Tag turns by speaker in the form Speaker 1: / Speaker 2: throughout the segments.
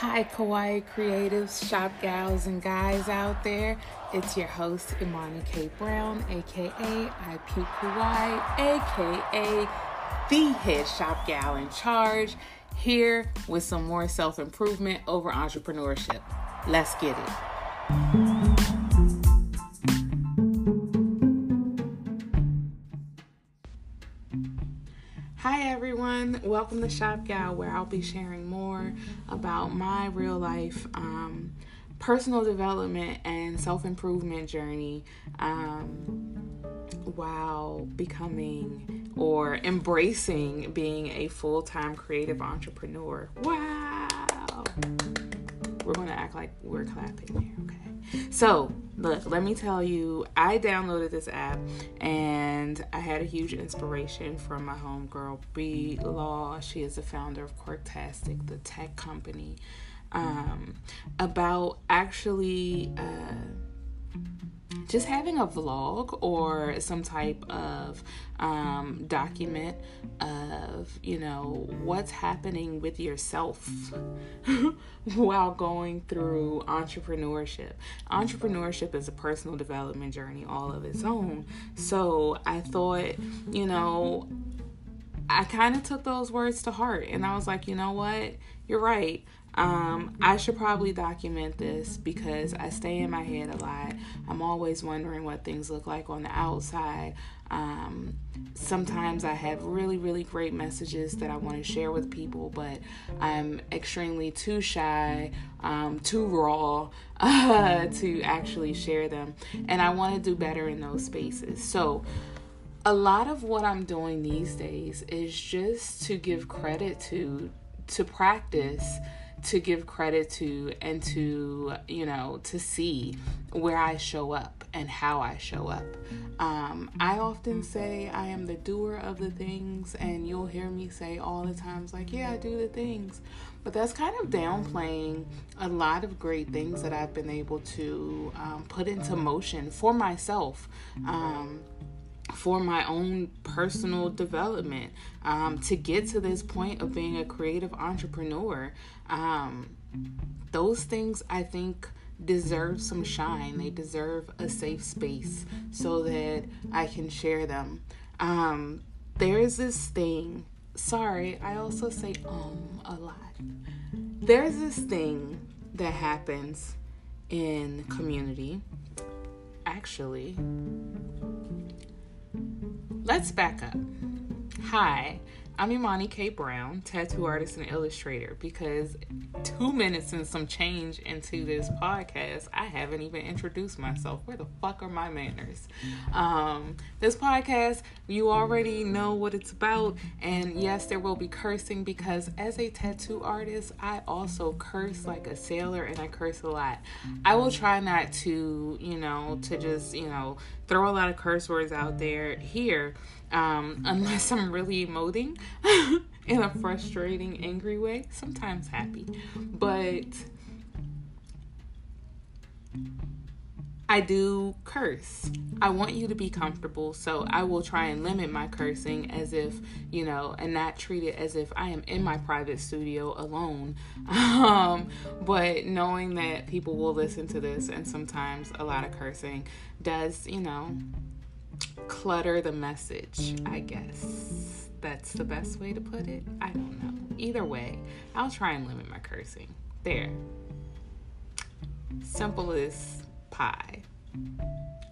Speaker 1: Hi, Kawaii creatives, shop gals, and guys out there. It's your host, Imani K. Brown, aka IQ Kawaii, aka the head shop gal in charge, here with some more self improvement over entrepreneurship. Let's get it. Welcome to Shop Gal, where I'll be sharing more about my real life um, personal development and self improvement journey um, while becoming or embracing being a full time creative entrepreneur. Wow! We're going to act like we're clapping here, okay? So, look, let me tell you, I downloaded this app and I had a huge inspiration from my homegirl, Brie Law. She is the founder of Quirktastic, the tech company, um, about actually. Uh, just having a vlog or some type of um, document of you know what's happening with yourself while going through entrepreneurship. Entrepreneurship is a personal development journey all of its own. So i thought you know i kind of took those words to heart and i was like you know what? You're right um, I should probably document this because I stay in my head a lot. I'm always wondering what things look like on the outside. Um, sometimes I have really, really great messages that I want to share with people, but I'm extremely too shy, um, too raw uh, to actually share them. And I want to do better in those spaces. So, a lot of what I'm doing these days is just to give credit to to practice to give credit to and to you know to see where i show up and how i show up um, i often say i am the doer of the things and you'll hear me say all the times like yeah i do the things but that's kind of downplaying a lot of great things that i've been able to um, put into motion for myself um, for my own personal development um, to get to this point of being a creative entrepreneur. Um, those things I think deserve some shine. They deserve a safe space so that I can share them. Um, there's this thing, sorry, I also say um a lot. There's this thing that happens in community. Actually, Let's back up. Hi, I'm Imani K. Brown, tattoo artist and illustrator, because two minutes and some change into this podcast, I haven't even introduced myself. Where the fuck are my manners? Um, this podcast, you already know what it's about, and yes, there will be cursing because as a tattoo artist, I also curse like a sailor and I curse a lot. I will try not to, you know, to just, you know, throw a lot of curse words out there here um, unless I'm really emoting in a frustrating, angry way, sometimes happy. But I do curse. I want you to be comfortable, so I will try and limit my cursing as if, you know, and not treat it as if I am in my private studio alone. Um, but knowing that people will listen to this and sometimes a lot of cursing does, you know, clutter the message, I guess. That's the best way to put it. I don't know. Either way, I'll try and limit my cursing. There. Simple as pie.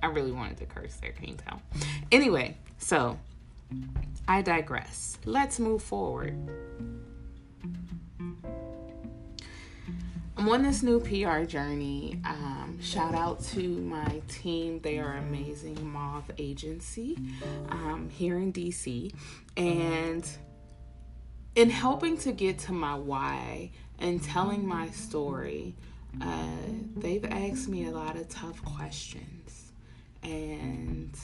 Speaker 1: I really wanted to curse there, can you tell? Anyway, so I digress. Let's move forward. I'm on this new PR journey. Um, shout out to my team. They are amazing, Moth Agency um, here in DC. And in helping to get to my why and telling my story, uh, they've asked me a lot of tough questions. And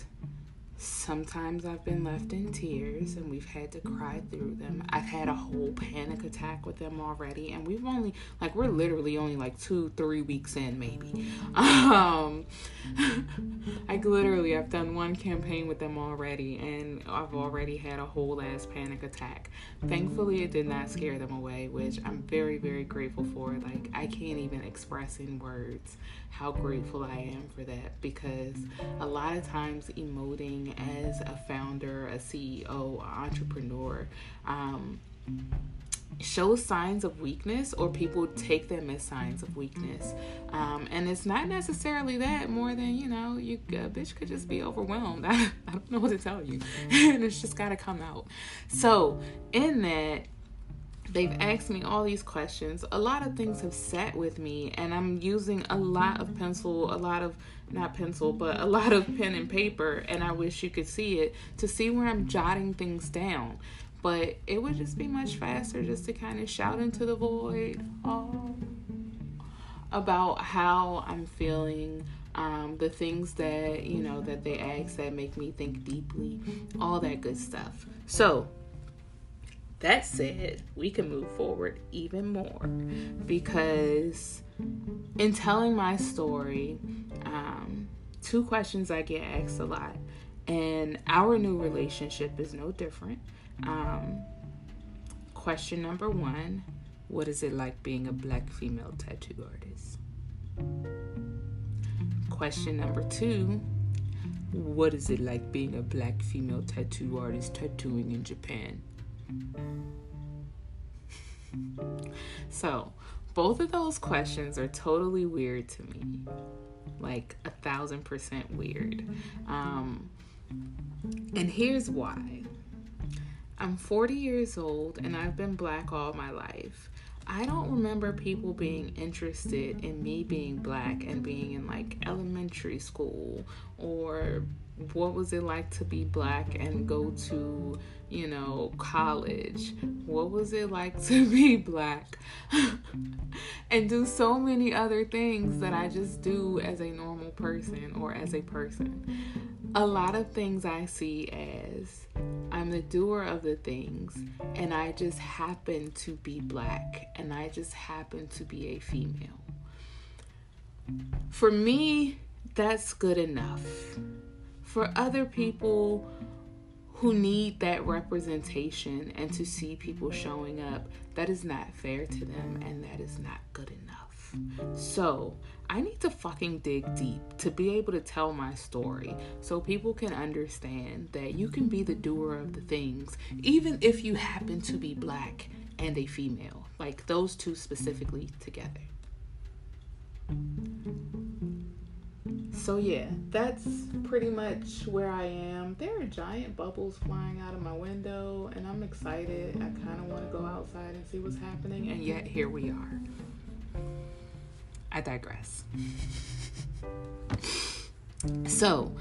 Speaker 1: Sometimes I've been left in tears and we've had to cry through them. I've had a whole panic attack with them already, and we've only, like, we're literally only like two, three weeks in, maybe. Um, like, literally, I've done one campaign with them already, and I've already had a whole ass panic attack. Thankfully, it did not scare them away, which I'm very, very grateful for. Like, I can't even express in words how grateful I am for that because a lot of times emoting as a founder, a CEO, entrepreneur, um, shows signs of weakness or people take them as signs of weakness. Um, and it's not necessarily that more than you know you a bitch could just be overwhelmed. I, I don't know what to tell you. And it's just got to come out. So in that They've asked me all these questions. A lot of things have sat with me, and I'm using a lot of pencil, a lot of not pencil, but a lot of pen and paper, and I wish you could see it to see where I'm jotting things down. But it would just be much faster just to kind of shout into the void oh, about how I'm feeling, um, the things that you know that they ask that make me think deeply, all that good stuff. So that said, we can move forward even more because in telling my story, um, two questions I get asked a lot, and our new relationship is no different. Um, question number one What is it like being a black female tattoo artist? Question number two What is it like being a black female tattoo artist tattooing in Japan? so, both of those questions are totally weird to me. Like a thousand percent weird. Um, and here's why I'm 40 years old and I've been black all my life. I don't remember people being interested in me being black and being in like elementary school or what was it like to be black and go to, you know, college? What was it like to be black and do so many other things that I just do as a normal person or as a person? A lot of things I see as I'm the doer of the things and I just happen to be black and I just happen to be a female. For me, that's good enough for other people who need that representation and to see people showing up, that is not fair to them and that is not good enough. So, I need to fucking dig deep to be able to tell my story so people can understand that you can be the doer of the things, even if you happen to be black and a female, like those two specifically together. So yeah, that's pretty much where I am. There are giant bubbles flying out of my window, and I'm excited. I kind of want to go outside and see what's happening, and yet here we are. I digress. so,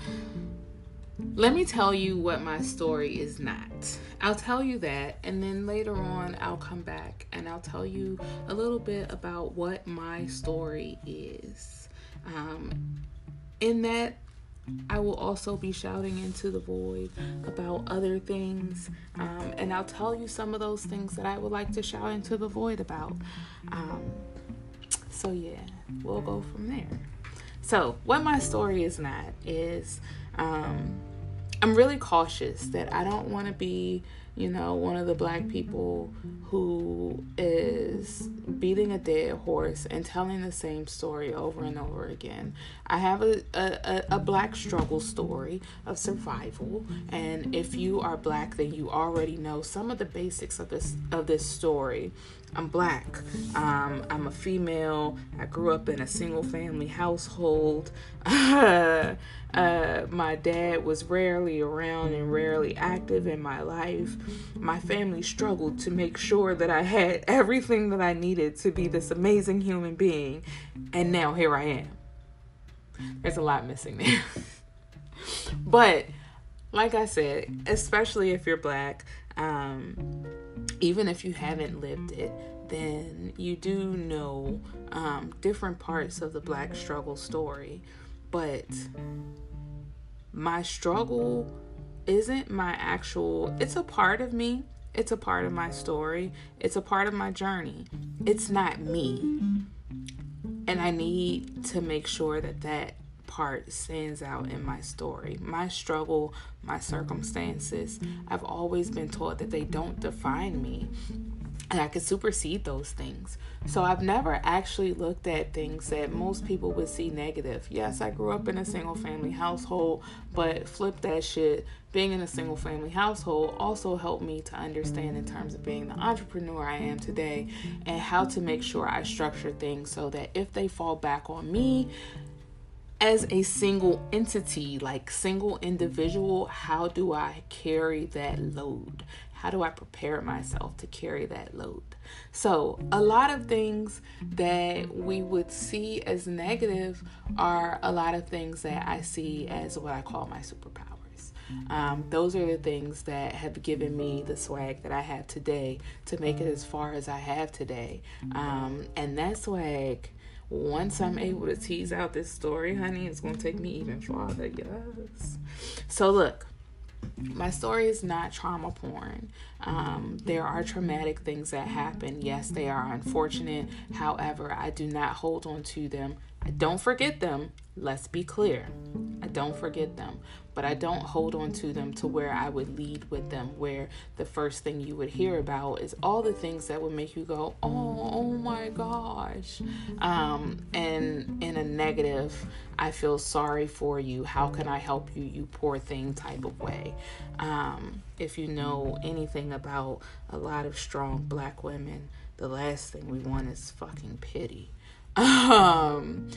Speaker 1: let me tell you what my story is not. I'll tell you that, and then later on, I'll come back and I'll tell you a little bit about what my story is. Um, in that I will also be shouting into the void about other things. Um, and I'll tell you some of those things that I would like to shout into the void about. Um, so, yeah, we'll go from there. So, what my story is not is um, I'm really cautious that I don't want to be you know, one of the black people who is beating a dead horse and telling the same story over and over again. I have a, a, a black struggle story of survival, and if you are black, then you already know some of the basics of this of this story. I'm black. Um, I'm a female. I grew up in a single family household. uh, my dad was rarely around and rarely active in my life. My family struggled to make sure that I had everything that I needed to be this amazing human being. And now here I am. There's a lot missing there. but like I said, especially if you're black, um, even if you haven't lived it, then you do know um, different parts of the black struggle story. But my struggle isn't my actual, it's a part of me. It's a part of my story. It's a part of my journey. It's not me. And I need to make sure that that part stands out in my story. My struggle, my circumstances, I've always been taught that they don't define me and I could supersede those things. So I've never actually looked at things that most people would see negative. Yes, I grew up in a single family household, but flip that shit. Being in a single family household also helped me to understand in terms of being the entrepreneur I am today and how to make sure I structure things so that if they fall back on me, as a single entity, like single individual, how do I carry that load? How do I prepare myself to carry that load? So, a lot of things that we would see as negative are a lot of things that I see as what I call my superpowers. Um, those are the things that have given me the swag that I have today to make it as far as I have today. Um, and that swag once I'm able to tease out this story, honey, it's going to take me even farther. Yes. So, look, my story is not trauma porn. Um, there are traumatic things that happen. Yes, they are unfortunate. However, I do not hold on to them. I don't forget them. Let's be clear. I don't forget them but I don't hold on to them to where I would lead with them, where the first thing you would hear about is all the things that would make you go, oh, oh my gosh. Um, and in a negative, I feel sorry for you. How can I help you, you poor thing type of way. Um, if you know anything about a lot of strong black women, the last thing we want is fucking pity. Um,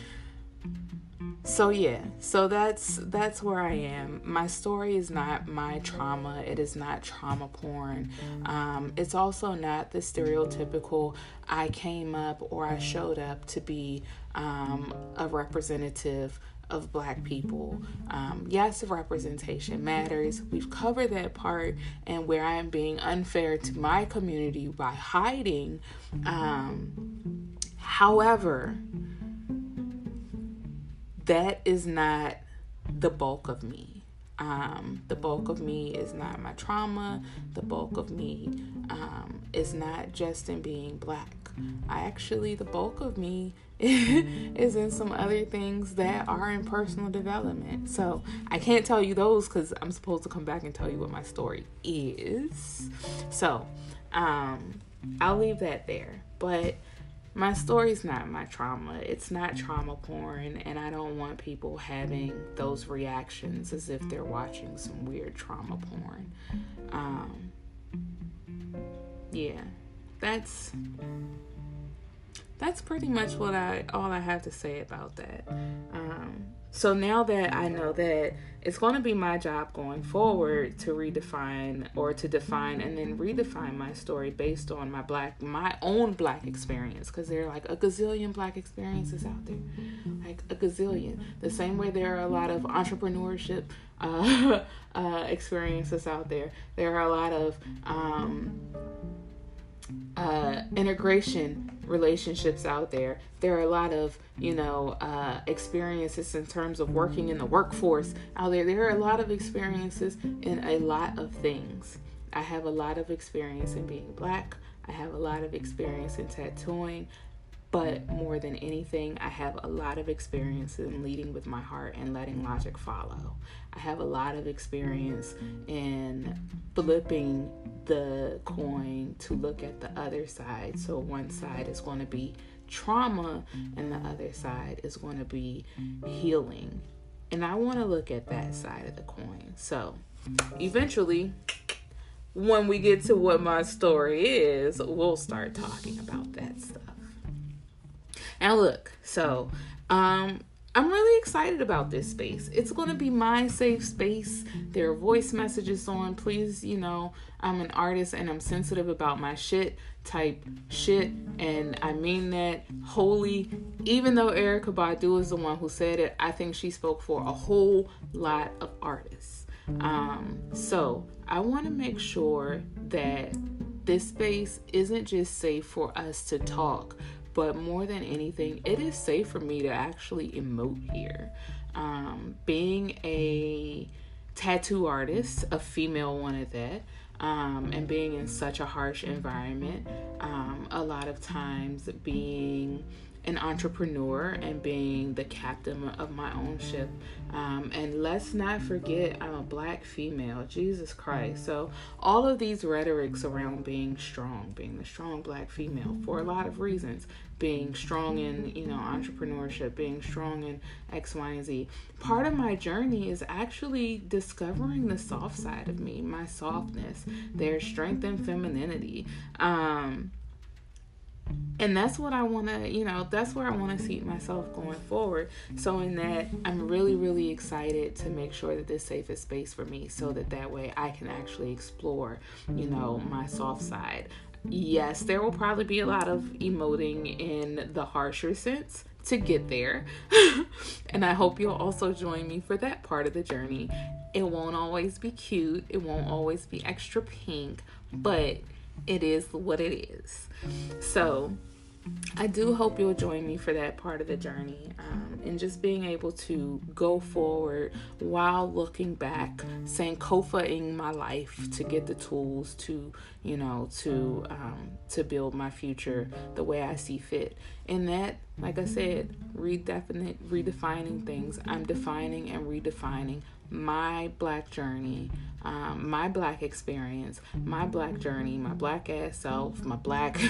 Speaker 1: so yeah. So that's that's where i am. My story is not my trauma. It is not trauma porn. Um, it's also not the stereotypical i came up or i showed up to be um, a representative of black people. Um, yes, representation matters. We've covered that part, and where I am being unfair to my community by hiding. Um, however, that is not the bulk of me. Um, the bulk of me is not my trauma. The bulk of me um, is not just in being black. I actually, the bulk of me is in some other things that are in personal development. So I can't tell you those because I'm supposed to come back and tell you what my story is. So um, I'll leave that there. But my story's not my trauma. It's not trauma porn, and I don't want people having those reactions as if they're watching some weird trauma porn. Um, yeah, that's that's pretty much what I all I have to say about that. Um, so now that I know that it's going to be my job going forward to redefine or to define and then redefine my story based on my black my own black experience because there are like a gazillion black experiences out there. Like a gazillion. The same way there are a lot of entrepreneurship uh, uh, experiences out there. There are a lot of um, uh, integration relationships out there. There are a lot of, you know, uh, experiences in terms of working in the workforce out there. There are a lot of experiences in a lot of things. I have a lot of experience in being black. I have a lot of experience in tattooing. But more than anything, I have a lot of experience in leading with my heart and letting logic follow. I have a lot of experience in flipping the coin to look at the other side. So one side is going to be trauma, and the other side is going to be healing. And I want to look at that side of the coin. So eventually, when we get to what my story is, we'll start talking about that stuff. Now look, so um I'm really excited about this space. It's going to be my safe space. There are voice messages on. Please, you know, I'm an artist and I'm sensitive about my shit type shit. And I mean that wholly. Even though Erykah Badu is the one who said it, I think she spoke for a whole lot of artists. Um, so I want to make sure that this space isn't just safe for us to talk, but more than anything, it is safe for me to actually emote here. Um, being a tattoo artist, a female one at that. Um, and being in such a harsh environment, um, a lot of times being an entrepreneur and being the captain of my own ship. Um, and let's not forget, I'm a black female. Jesus Christ. So, all of these rhetorics around being strong, being the strong black female, for a lot of reasons, being strong in, you know, entrepreneurship, being strong in X, Y, and Z. Part of my journey is actually discovering the soft side of me, my softness, their strength and femininity. Um, and that's what I want to, you know, that's where I want to see myself going forward. So, in that, I'm really, really excited to make sure that this safe is space for me so that that way I can actually explore, you know, my soft side. Yes, there will probably be a lot of emoting in the harsher sense to get there. and I hope you'll also join me for that part of the journey. It won't always be cute, it won't always be extra pink, but it is what it is. So, I do hope you'll join me for that part of the journey um, and just being able to go forward while looking back, Sankofaing my life to get the tools to, you know, to um, to build my future the way I see fit. And that, like I said, redefinite, redefining things. I'm defining and redefining my black journey, um, my black experience, my black journey, my black ass self, my black,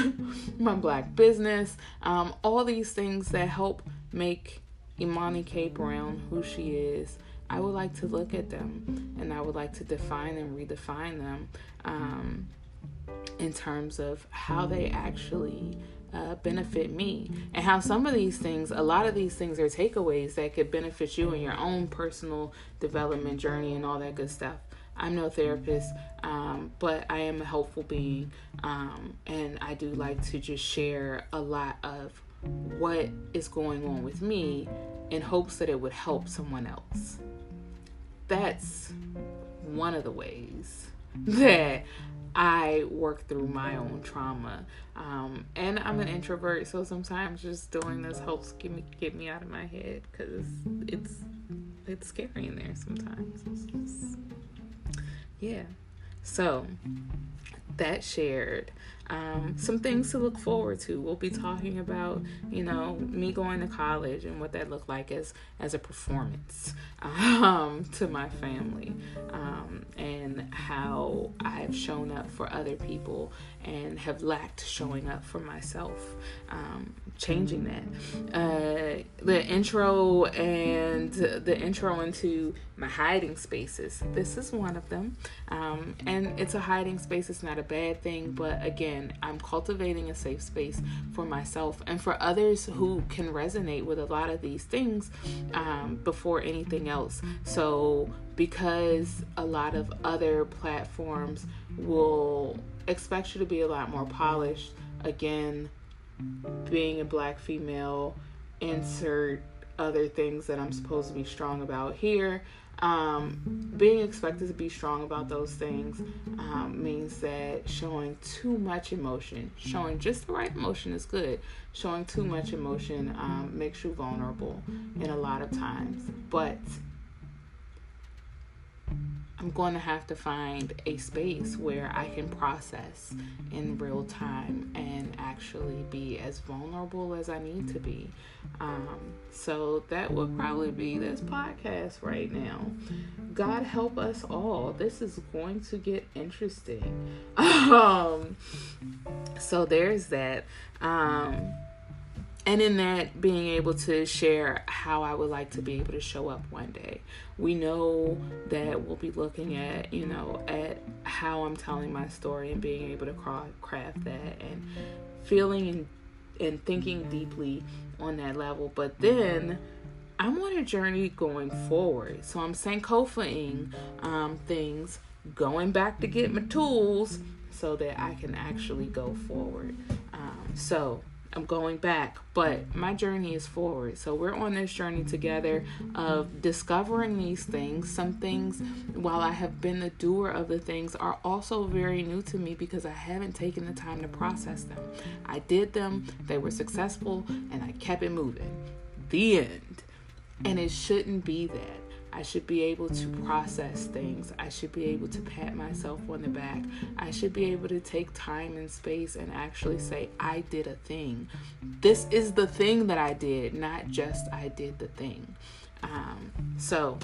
Speaker 1: my black business, um, all these things that help make Imani K. Brown who she is. I would like to look at them and I would like to define and redefine them um, in terms of how they actually uh, benefit me. And how some of these things a lot of these things are takeaways that could benefit you in your own personal development journey and all that good stuff. I'm no therapist um, but i am a helpful being um, and i do like to just share a lot of what is going on with me in hopes that it would help someone else. That's one of the ways that I work through my own mm-hmm. trauma. Um, and I'm an mm-hmm. introvert, so sometimes just doing this mm-hmm. helps get me get me out of my head because it's it's scary in there sometimes. Just, yeah. So that shared um, some things to look forward to. We'll be talking about, you know, me going to college and what that looked like as as a performance um, to my family, um, and how I've shown up for other people and have lacked showing up for myself. Um, changing that. Uh, the intro and the intro into my hiding spaces. This is one of them, um, and it's a hiding space. It's not a bad thing, but again again, I'm cultivating a safe space for myself and for others who can resonate with a lot of these things um, before anything else. So, because a lot of other platforms will expect you to be a lot more polished, again, being a black female, insert other things that I'm supposed to be strong about here um, being expected to be strong about those things um, means that showing too much emotion, showing just the right emotion is good. Showing too much emotion um, makes you vulnerable in a lot of times. But I'm going to have to find a space where I can process in real time and actually be as vulnerable as I need to be. Um, so that would probably be this podcast right now. God help us all. This is going to get interesting. Um, so there's that. Um, and in that being able to share how I would like to be able to show up one day. We know that we'll be looking at, you know, at how I'm telling my story and being able to craft that and feeling and, and thinking deeply on that level. But then I'm on a journey going forward. So I'm Sankofaing um, things, going back to get my tools so that I can actually go forward. Um, so I'm going back, but my journey is forward. So we're on this journey together of discovering these things. Some things, while I have been the doer of the things, are also very new to me because I haven't taken the time to process them. I did them, they were successful, and I kept it moving. The end. And it shouldn't be that. I should be able to process things. I should be able to pat myself on the back. I should be able to take time and space and actually say, I did a thing. This is the thing that I did, not just I did the thing. Um, so,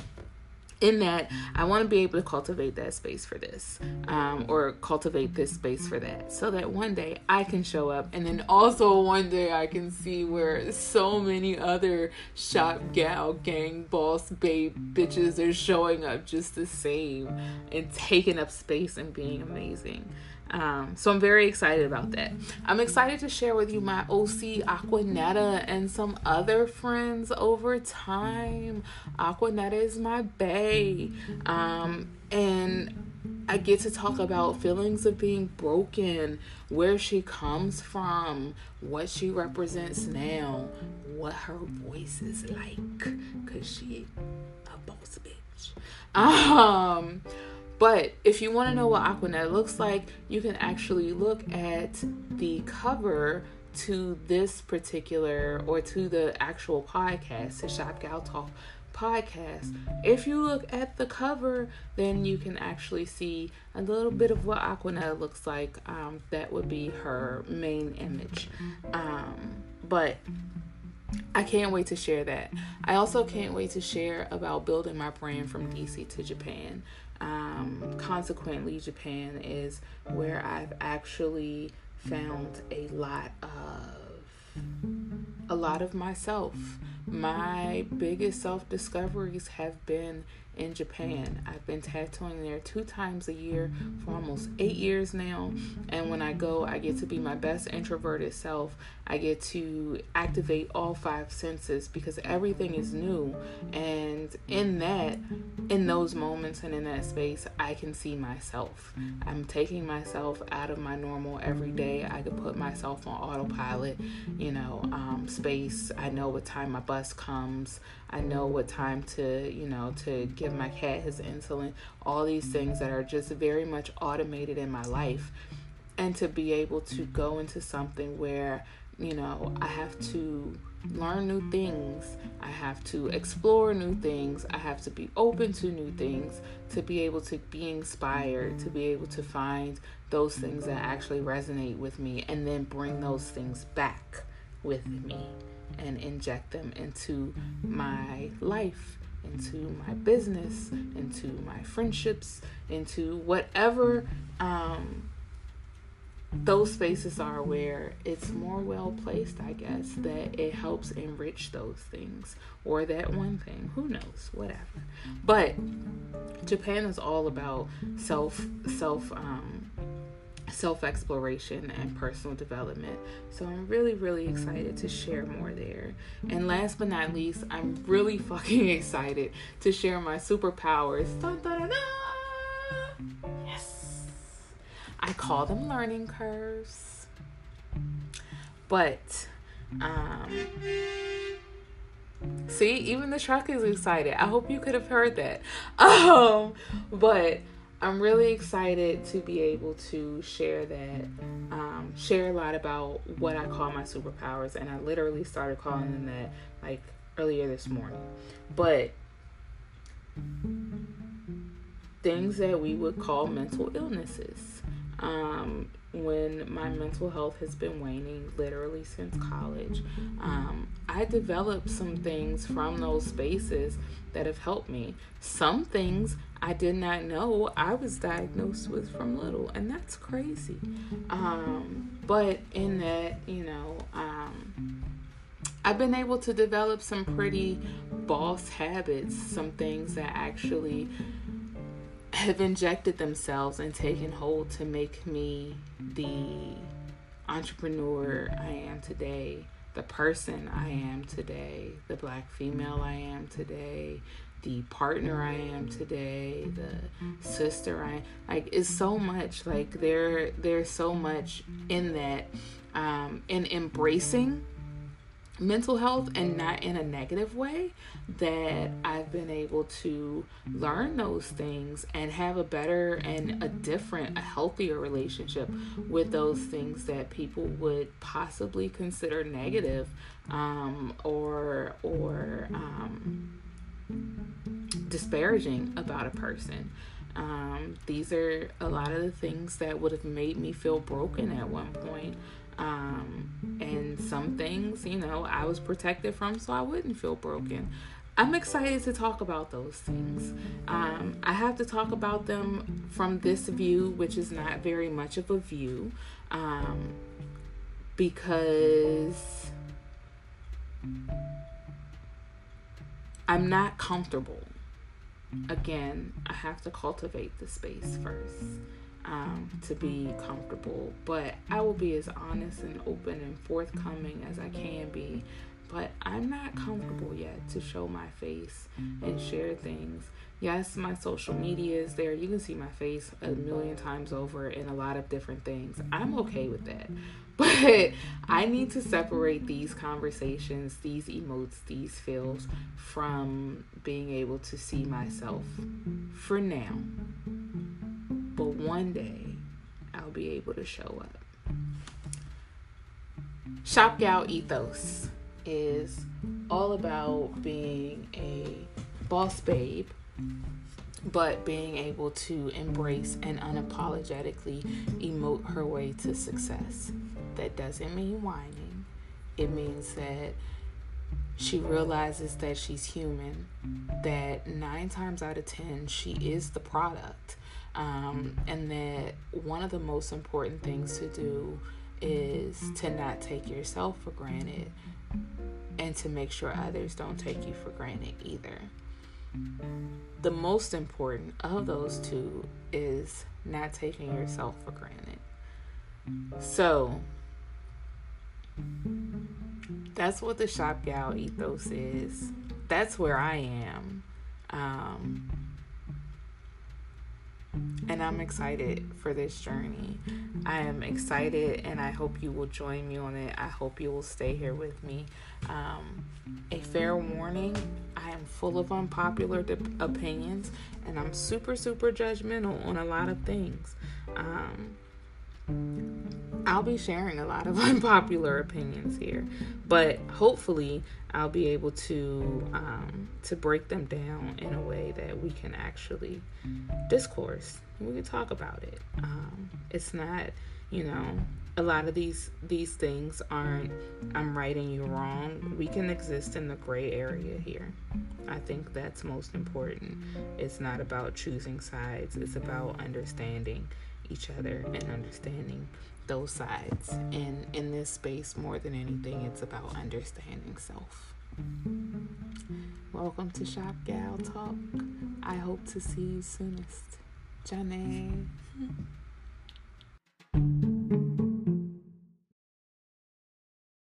Speaker 1: in that i want to be able to cultivate that space for this um, or cultivate this space for that so that one day i can show up and then also one day i can see where so many other shop gal gang boss babe bitches are showing up just the same and taking up space and being amazing um, so I'm very excited about that. I'm excited to share with you my OC Aquanetta and some other friends over time. Aquanetta is my bae. Um, and I get to talk about feelings of being broken, where she comes from, what she represents now, what her voice is like, cause she a boss bitch. Um, but if you want to know what Aquanet looks like, you can actually look at the cover to this particular or to the actual podcast, the Shop Gal Talk podcast. If you look at the cover, then you can actually see a little bit of what Aquanet looks like. Um, that would be her main image. Um, but I can't wait to share that. I also can't wait to share about building my brand from DC to Japan. Um, consequently, Japan is where I've actually found a lot of a lot of myself. My biggest self discoveries have been in Japan. I've been tattooing there two times a year for almost eight years now. And when I go, I get to be my best introverted self. I get to activate all five senses because everything is new. And in that, in those moments and in that space, I can see myself. I'm taking myself out of my normal everyday. I could put myself on autopilot, you know, um, space. I know what time my bus comes. I know what time to, you know, to give my cat his insulin. All these things that are just very much automated in my life. And to be able to go into something where, you know, I have to learn new things. I have to explore new things. I have to be open to new things to be able to be inspired, to be able to find those things that actually resonate with me and then bring those things back with me and inject them into my life, into my business, into my friendships, into whatever um, those spaces are where it's more well placed, I guess, that it helps enrich those things or that one thing. Who knows? Whatever. But Japan is all about self self um, self exploration and personal development. So I'm really, really excited to share more there. And last but not least, I'm really fucking excited to share my superpowers. Dun, dun, dun, yes. I call them learning curves. But, um, see, even the truck is excited. I hope you could have heard that. Um, but I'm really excited to be able to share that, um, share a lot about what I call my superpowers, and I literally started calling them that like earlier this morning. But things that we would call mental illnesses. Um, when my mental health has been waning literally since college, um, I developed some things from those spaces that have helped me. Some things I did not know I was diagnosed with from little, and that's crazy. Um, but in that, you know, um, I've been able to develop some pretty boss habits, some things that actually have injected themselves and taken hold to make me the entrepreneur I am today, the person I am today, the black female I am today, the partner I am today, the sister I like is so much like there there's so much in that um in embracing mental health and not in a negative way that I've been able to learn those things and have a better and a different, a healthier relationship with those things that people would possibly consider negative um, or or um, disparaging about a person. Um, these are a lot of the things that would have made me feel broken at one point. Um, and some things, you know, I was protected from so I wouldn't feel broken. I'm excited to talk about those things. Um, I have to talk about them from this view, which is not very much of a view, um, because I'm not comfortable. Again, I have to cultivate the space first um, to be comfortable, but I will be as honest and open and forthcoming as I can be but I'm not comfortable yet to show my face and share things. Yes, my social media is there. You can see my face a million times over in a lot of different things. I'm okay with that. But I need to separate these conversations, these emotes, these feels from being able to see myself for now. But one day I'll be able to show up. Shop Gal Ethos is all about being a boss babe, but being able to embrace and unapologetically emote her way to success. That doesn't mean whining, it means that she realizes that she's human, that nine times out of ten, she is the product. Um, and that one of the most important things to do is to not take yourself for granted and to make sure others don't take you for granted either. The most important of those two is not taking yourself for granted. So, that's what the Shop Gal ethos is. That's where I am. Um, and I'm excited for this journey. I am excited, and I hope you will join me on it. I hope you will stay here with me. Um, a fair warning I am full of unpopular opinions, and I'm super, super judgmental on a lot of things. Um, I'll be sharing a lot of unpopular opinions here, but hopefully I'll be able to um, to break them down in a way that we can actually discourse. We can talk about it. Um, it's not, you know, a lot of these these things aren't I'm writing you wrong. We can exist in the gray area here. I think that's most important. It's not about choosing sides. It's about understanding each other and understanding those sides. And in this space, more than anything, it's about understanding self. Welcome to Shop Gal Talk. I hope to see you soonest. Janae.